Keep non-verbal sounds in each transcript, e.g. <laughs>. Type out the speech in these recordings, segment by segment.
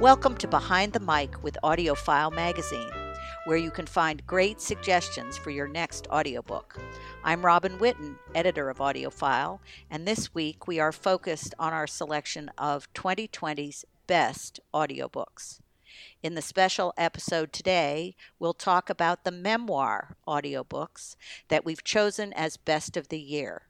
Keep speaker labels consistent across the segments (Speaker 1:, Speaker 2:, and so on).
Speaker 1: Welcome to Behind the Mic with AudioFile Magazine, where you can find great suggestions for your next audiobook. I'm Robin Whitten, editor of AudioFile, and this week we are focused on our selection of 2020's best audiobooks. In the special episode today, we'll talk about the memoir audiobooks that we've chosen as best of the year.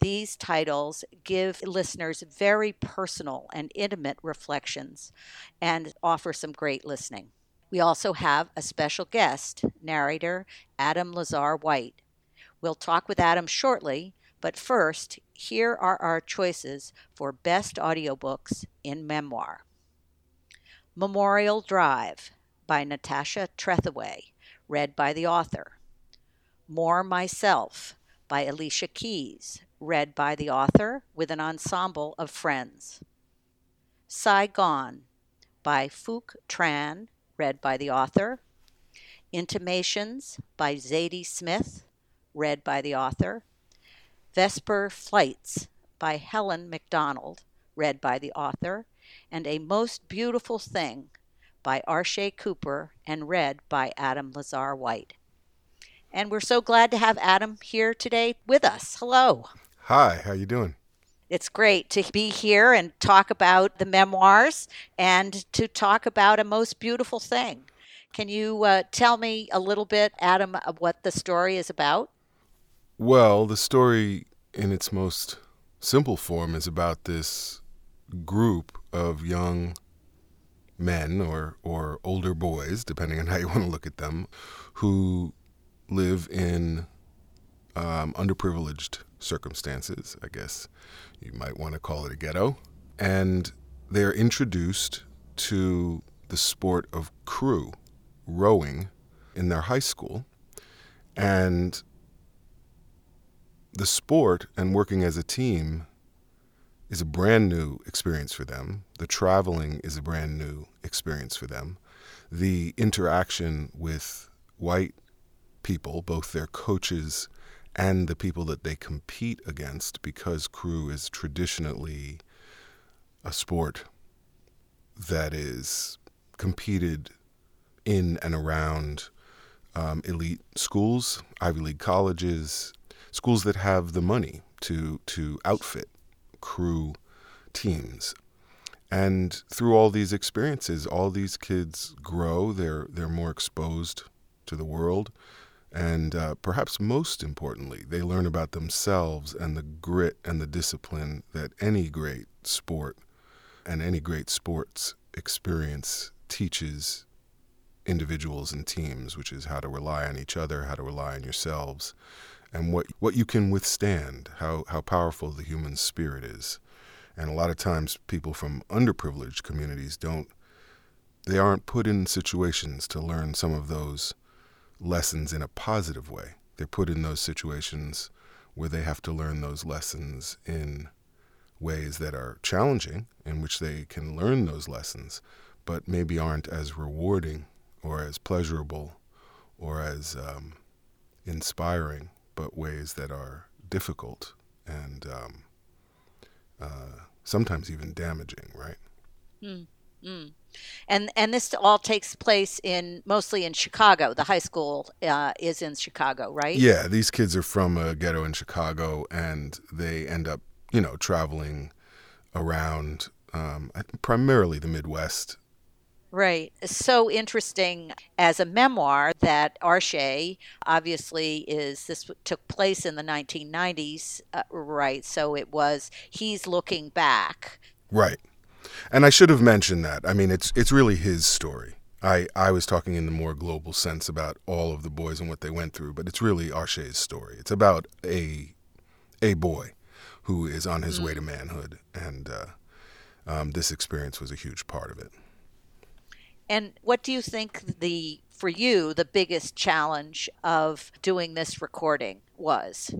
Speaker 1: These titles give listeners very personal and intimate reflections and offer some great listening. We also have a special guest, narrator Adam Lazarre-White. We'll talk with Adam shortly, but first, here are our choices for best audiobooks in memoir. Memorial Drive by Natasha Trethewey, read by the author. More Myself by Alicia Keys, read by the author with an ensemble of friends. Saigon by Phuc Tran, read by the author. Intimations by Zadie Smith, read by the author. Vesper Flights by Helen Macdonald, read by the author. And A Most Beautiful Thing by Arshay Cooper and read by Adam Lazarre-White. And we're so glad to have Adam here today with us. Hello.
Speaker 2: Hi, how you doing?
Speaker 1: It's great to be here and talk about the memoirs and to talk about a most beautiful thing. Can you uh, tell me a little bit, Adam, of what the story is about?
Speaker 2: Well, the story in its most simple form is about this group of young men or, or older boys, depending on how you <laughs> want to look at them, who live in um, underprivileged circumstances, I guess you might want to call it a ghetto. And they're introduced to the sport of crew, rowing, in their high school. And the sport and working as a team is a brand new experience for them. The traveling is a brand new experience for them. The interaction with white people, both their coaches and the people that they compete against because crew is traditionally a sport that is competed in and around um, elite schools, Ivy League colleges, schools that have the money to to outfit crew teams. And through all these experiences, all these kids grow. They're they're more exposed to the world. And uh, perhaps most importantly, they learn about themselves and the grit and the discipline that any great sport and any great sports experience teaches individuals and teams, which is how to rely on each other, how to rely on yourselves, and what, what you can withstand, how, how powerful the human spirit is. And a lot of times, people from underprivileged communities don't, they aren't put in situations to learn some of those lessons in a positive way. They're put in those situations where they have to learn those lessons in ways that are challenging, in which they can learn those lessons, but maybe aren't as rewarding or as pleasurable or as um, inspiring, but ways that are difficult and um, uh, sometimes even damaging, right?
Speaker 1: Mm, mm. And and this all takes place in mostly in Chicago. The high school uh, is in Chicago, right?
Speaker 2: Yeah, these kids are from a ghetto in Chicago, and they end up, you know, traveling around um, primarily the Midwest.
Speaker 1: Right. So interesting as a memoir that Arshay obviously is, this took place in the 1990s, uh, right? So it was, he's looking back.
Speaker 2: Right. And I should have mentioned that. I mean, it's it's really his story. I, I was talking in the more global sense about all of the boys and what they went through, but it's really Arshay's story. It's about a a boy who is on his mm. way to manhood, and uh, um, this experience was a huge part of it.
Speaker 1: And what do you think the for you the biggest challenge of doing this recording was?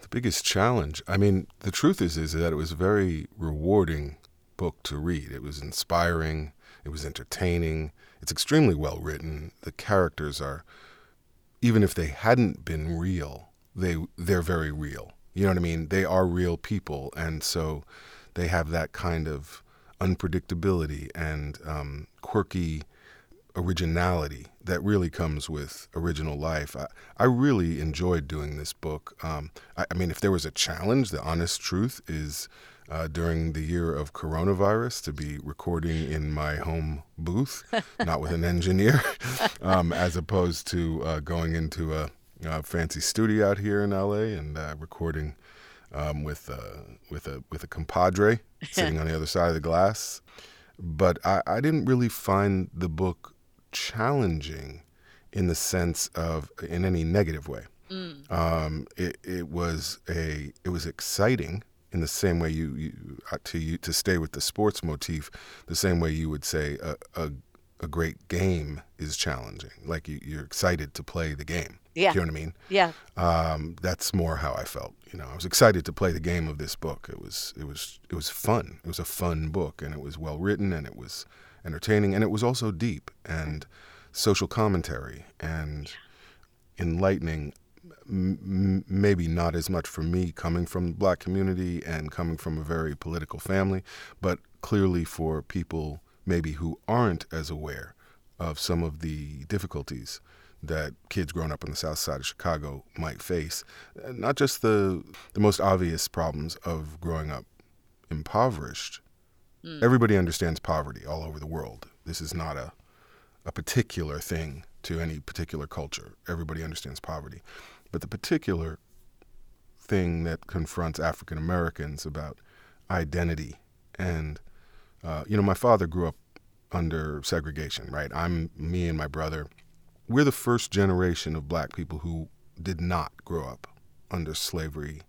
Speaker 2: The biggest challenge. I mean, the truth is is that it was very rewarding book to read. It was inspiring, it was entertaining, it's extremely well written. The characters are even if they hadn't been real, they they're very real. You know what I mean? They are real people and so they have that kind of unpredictability and um, quirky originality that really comes with original life. I, I really enjoyed doing this book. Um, I, I, mean, if there was a challenge, the honest truth is uh, during the year of coronavirus to be recording in my home booth, <laughs> not with an engineer, <laughs> um, as opposed to uh, going into a, a, fancy studio out here in LA and uh, recording. Um, with uh, with a with a compadre <laughs> sitting on the other side of the glass, but I, I didn't really find the book challenging in the sense of in any negative way. Mm. Um, it, it was a it was exciting in the same way you, you uh, to you to stay with the sports motif, the same way you would say a, a, a great game is challenging. Like you, you're excited to play the game.
Speaker 1: Yeah.
Speaker 2: Do you know what I mean?
Speaker 1: Yeah.
Speaker 2: Um, that's more how I felt. You know, I was excited to play the game of this book. It was it was it was fun. It was a fun book, and it was well written, and it was entertaining, and it was also deep and social commentary and enlightening. M- maybe not as much for me coming from the black community and coming from a very political family, but clearly for people maybe who aren't as aware of some of the difficulties that kids growing up on the south side of Chicago might face. Not just the the most obvious problems of growing up impoverished, Mm. Everybody understands poverty all over the world. This is not a, a particular thing to any particular culture. Everybody understands poverty. But the particular thing that confronts African Americans about identity and, uh, you know, my father grew up under segregation, right? I'm me and my brother. We're the first generation of black people who did not grow up under slavery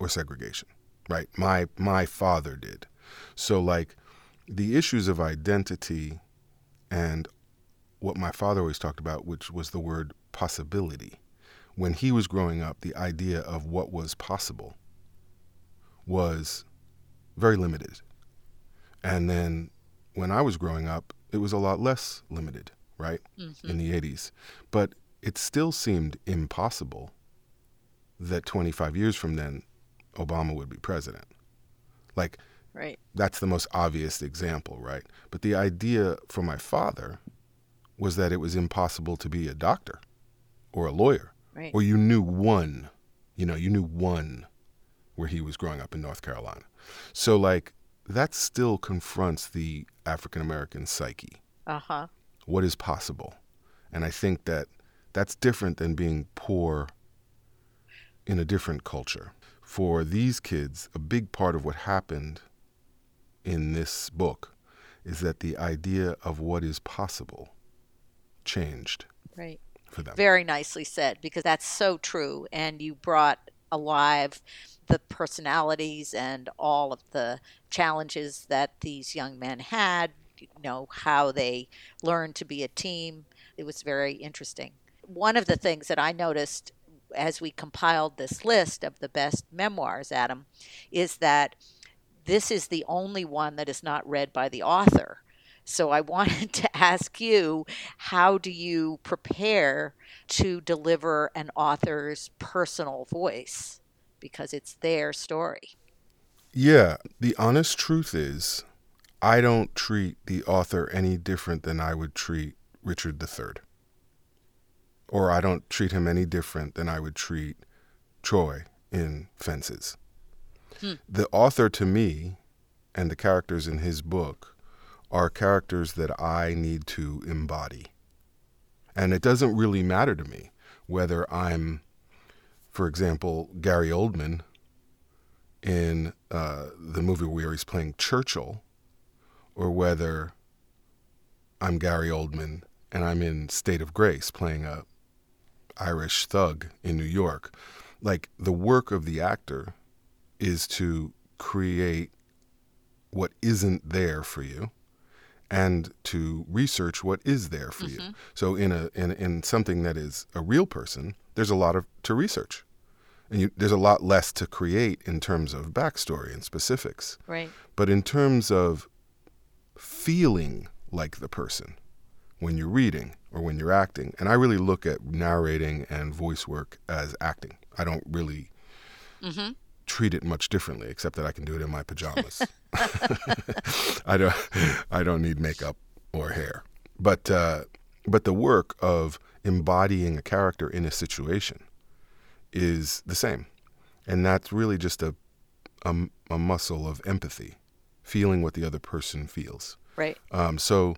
Speaker 2: or segregation, right? My my father did. So, like, the issues of identity and what my father always talked about, which was the word possibility. When he was growing up, the idea of what was possible was very limited. And then when I was growing up, it was a lot less limited, right? Mm-hmm. In the 80s. But it still seemed impossible that 25 years from then, Obama would be president. Like,
Speaker 1: Right.
Speaker 2: That's the most obvious example, right? But the idea for my father was that it was impossible to be a doctor or a lawyer.
Speaker 1: Right.
Speaker 2: Or you knew one, you know, you knew one where he was growing up in North Carolina. So like that still confronts the African American psyche.
Speaker 1: Uh-huh.
Speaker 2: What is possible? And I think that that's different than being poor in a different culture. For these kids, a big part of what happened in this book is that the idea of what is possible changed.
Speaker 1: Right.
Speaker 2: For them.
Speaker 1: Very nicely said, because that's so true. And you brought alive the personalities and all of the challenges that these young men had, you know, how they learned to be a team. It was very interesting. One of the things that I noticed as we compiled this list of the best memoirs, Adam, is that this is the only one that is not read by the author. So I wanted <laughs> to ask you how do you prepare to deliver an author's personal voice? Because it's their story.
Speaker 2: Yeah, the honest truth is, I don't treat the author any different than I would treat Richard III. Or I don't treat him any different than I would treat Troy in Fences. Hmm. The author to me and the characters in his book are characters that I need to embody. And it doesn't really matter to me whether I'm, for example, Gary Oldman in uh, the movie where he's playing Churchill, or whether I'm Gary Oldman and I'm in State of Grace playing a Irish thug in New York. Like the work of the actor is to create what isn't there for you and to research what is there for mm-hmm. you. So in a in in something that is a real person, there's a lot of to research. And you, there's a lot less to create in terms of backstory and specifics.
Speaker 1: Right.
Speaker 2: But in terms of feeling like the person when you're reading or when you're acting, and I really look at narrating and voice work as acting. I don't really mm-hmm treat it much differently, except that I can do it in my pajamas. <laughs> I don't I don't need makeup or hair. But uh, but the work of embodying a character in a situation is the same, and that's really just a a, a muscle of empathy, feeling what the other person feels.
Speaker 1: Right.
Speaker 2: Um, so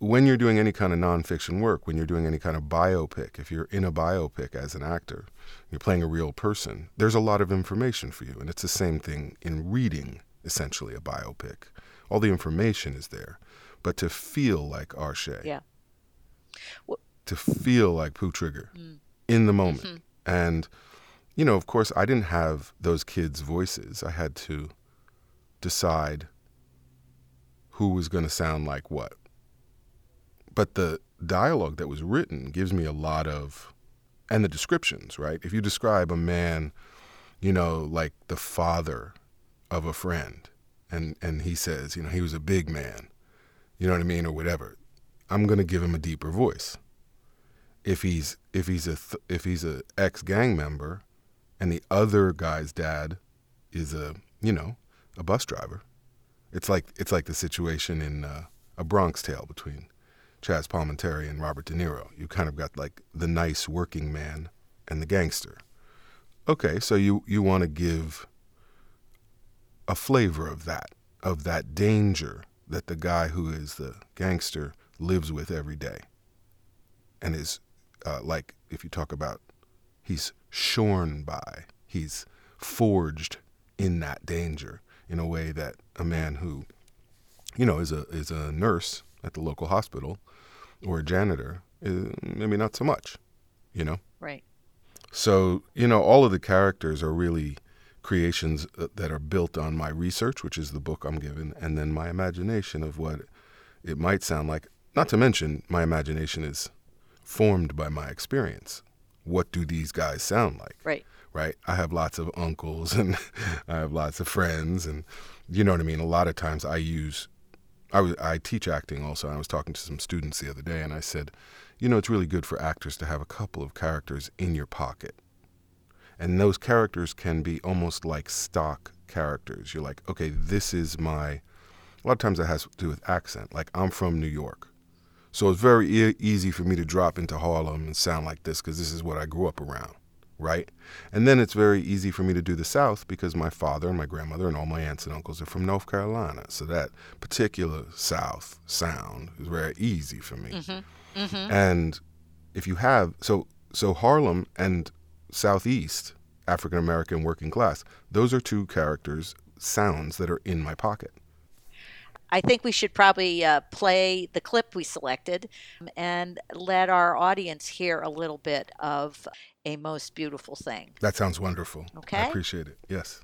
Speaker 2: when you're doing any kind of nonfiction work, when you're doing any kind of biopic, if you're in a biopic as an actor, you're playing a real person, there's a lot of information for you. And it's the same thing in reading, essentially, a biopic. All the information is there. But to feel like Arshay,
Speaker 1: Yeah.
Speaker 2: to feel like Pooh Trigger
Speaker 1: Mm.
Speaker 2: in the moment.
Speaker 1: Mhm.
Speaker 2: And, you know, of course, I didn't have those kids' voices. I had to decide who was going to sound like what. But the dialogue that was written gives me a lot of, and the descriptions, right? If you describe a man, you know, like the father of a friend, and, and he says, you know, he was a big man, you know what I mean, or whatever, I'm going to give him a deeper voice if he's if he's a th- if he's a ex gang member, and the other guy's dad is a you know a bus driver, it's like it's like the situation in uh, a Bronx Tale between Chazz Palminteri and Robert De Niro. You kind of got like the nice working man and the gangster. Okay, so you you want to give a flavor of that of that danger that the guy who is the gangster lives with every day and is uh, like if you talk about he's shorn by he's forged in that danger in a way that a man who you know is a is a nurse at the local hospital or a janitor maybe not so much you know
Speaker 1: Right.
Speaker 2: so you know all of the characters are really creations uh, that are built on my research which is the book i'm given and then my imagination of what it might sound like not to mention my imagination is formed by my experience. What do these guys sound like?
Speaker 1: Right.
Speaker 2: Right? I have lots of uncles <laughs> and I have lots of friends and you know what I mean? A lot of times I use I was I teach acting also and I was talking to some students the other day and I said, you know, it's really good for actors to have a couple of characters in your pocket. And those characters can be almost like stock characters. You're like, okay, this is my a lot of times that has to do with accent. Like I'm from New York. So it's very e- easy for me to drop into Harlem and sound like this because this is what I grew up around, right? And then it's very easy for me to do the South because my father and my grandmother and all my aunts and uncles are from North Carolina. So that particular South sound is very easy for me.
Speaker 1: Mm-hmm. Mm-hmm.
Speaker 2: And if you have so so Harlem and Southeast African American working class, those are two characters sounds that are in my pocket.
Speaker 1: I think we should probably uh, play the clip we selected and let our audience hear a little bit of a most beautiful thing.
Speaker 2: That sounds wonderful.
Speaker 1: Okay.
Speaker 2: I appreciate it. Yes.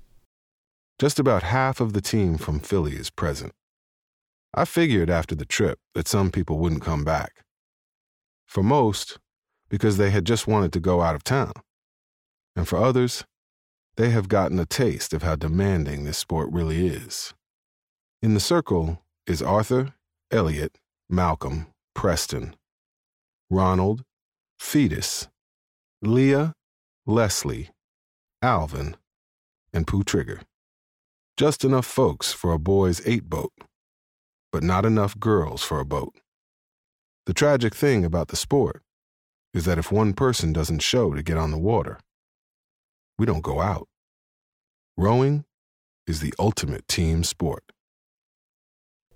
Speaker 2: Just about half of the team from Philly is present. I figured after the trip that some people wouldn't come back. For most, because they had just wanted to go out of town. And for others, they have gotten a taste of how demanding this sport really is. In the circle is Arthur, Elliot, Malcolm, Preston, Ronald, Fetus, Leah, Leslie, Alvin, and Pooh Trigger. Just enough folks for a boys' eight boat, but not enough girls for a boat. The tragic thing about the sport is that if one person doesn't show to get on the water, we don't go out. Rowing is the ultimate team sport.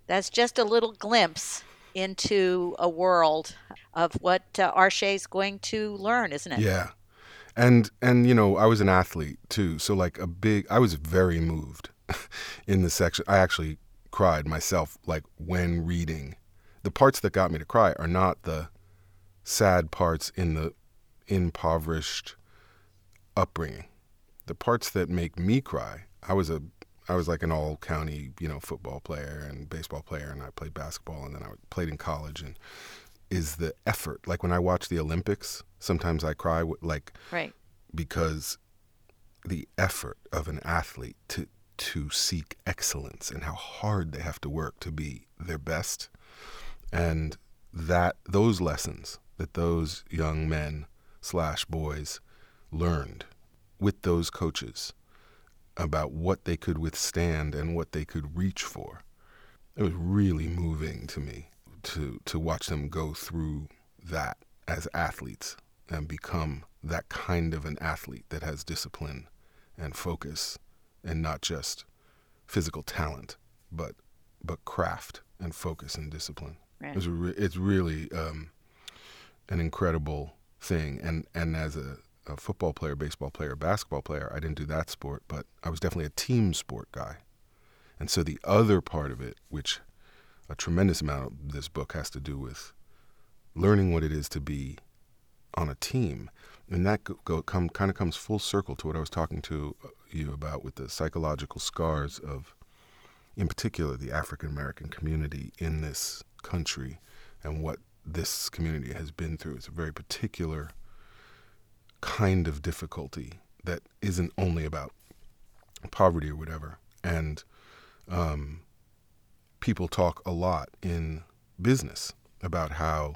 Speaker 1: That's just a little glimpse into a world of what uh, Arshay's going to learn, isn't it?
Speaker 2: Yeah. And and you know, I was an athlete too. So like a big I was very moved <laughs> in the section. I actually cried myself like when reading. The parts that got me to cry are not the sad parts in the impoverished upbringing. The parts that make me cry. I was a I was like an all county, you know, football player and baseball player and I played basketball and then I played in college and is the effort. Like when I watch the Olympics, sometimes I cry like
Speaker 1: Right.
Speaker 2: because the effort of an athlete to to seek excellence and how hard they have to work to be their best and that those lessons that those young men slash boys learned with those coaches about what they could withstand and what they could reach for. It was really moving to me to to watch them go through that as athletes and become that kind of an athlete that has discipline and focus and not just physical talent but but craft and focus and discipline. Right. It's, re- it's really um, an incredible thing. And and as a, a football player, baseball player, basketball player, I didn't do that sport, but I was definitely a team sport guy. And so the other part of it, which a tremendous amount of this book has to do with learning what it is to be on a team, and that go, go, come kind of comes full circle to what I was talking to uh, you about with the psychological scars of in particular the African American community in this country and what this community has been through. It's a very particular kind of difficulty that isn't only about poverty or whatever. And um, people talk a lot in business about how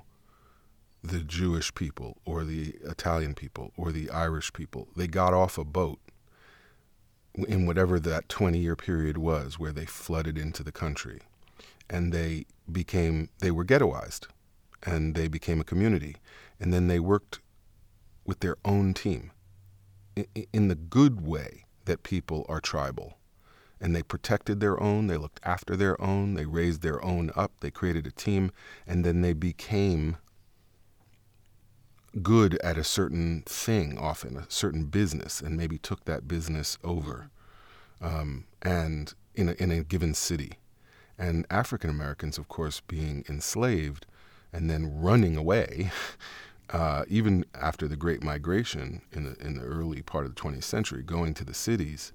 Speaker 2: the Jewish people or the Italian people or the Irish people, they got off a boat in whatever that 20 year period was where they flooded into the country and they became they were ghettoized and they became a community and then they worked with their own team in the good way that people are tribal and they protected their own they looked after their own they raised their own up they created a team and then they became good at a certain thing, often a certain business, and maybe took that business over, um, and in a, in a given city. And African Americans, of course, being enslaved and then running away, <laughs> uh, even after the Great Migration in the in the early part of the 20th century, going to the cities,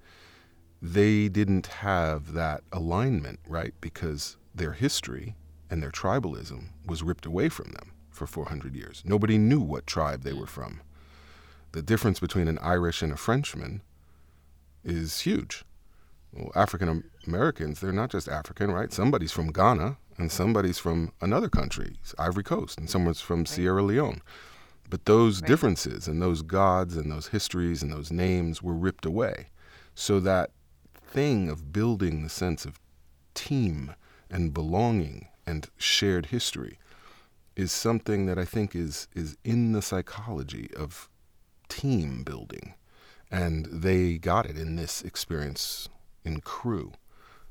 Speaker 2: they didn't have that alignment, right? Because their history and their tribalism was ripped away from them for 400 years. Nobody knew what tribe they were from. The difference between an Irish and a Frenchman is huge. Well, African Americans, they're not just African, right? Somebody's from Ghana and somebody's from another country, Ivory Coast, and someone's from right. Sierra Leone. But those right. differences and those gods and those histories and those names were ripped away. So that thing of building the sense of team and belonging and shared history is something that I think is is in the psychology of team building, and they got it in this experience in Crew,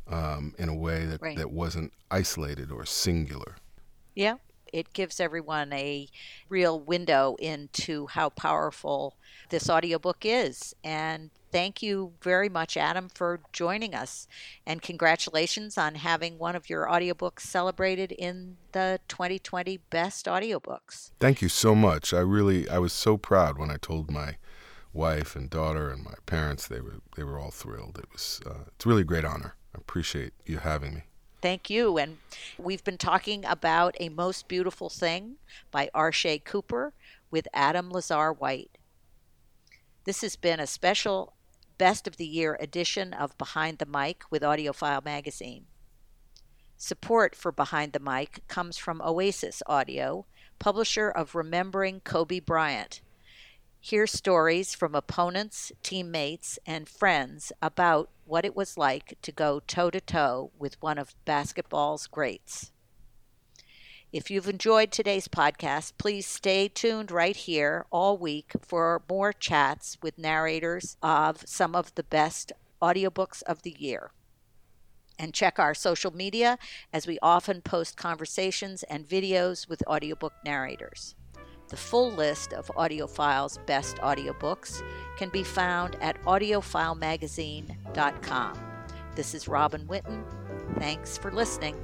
Speaker 2: um, in a way that right. that wasn't isolated or singular.
Speaker 1: Yeah, it gives everyone a real window into how powerful this audiobook is, and thank you very much, Adam, for joining us. And congratulations on having one of your audiobooks celebrated in the 2020 Best Audiobooks.
Speaker 2: Thank you so much. I really, I was so proud when I told my wife and daughter and my parents. They were, they were all thrilled. It was, uh, it's really a great honor. I appreciate you having me.
Speaker 1: Thank you. And we've been talking about A Most Beautiful Thing by Arshay Cooper with Adam Lazarre-White. This has been a special Best of the Year edition of Behind the Mic with AudioFile Magazine. Support for Behind the Mic comes from Oasis Audio, publisher of Remembering Kobe Bryant. Hear stories from opponents, teammates, and friends about what it was like to go toe to toe with one of basketball's greats. If you've enjoyed today's podcast, please stay tuned right here all week for more chats with narrators of some of the best audiobooks of the year. And check our social media as we often post conversations and videos with audiobook narrators. The full list of AudioFile's best audiobooks can be found at audiofilemagazine.com. This is Robin Whitten. Thanks for listening.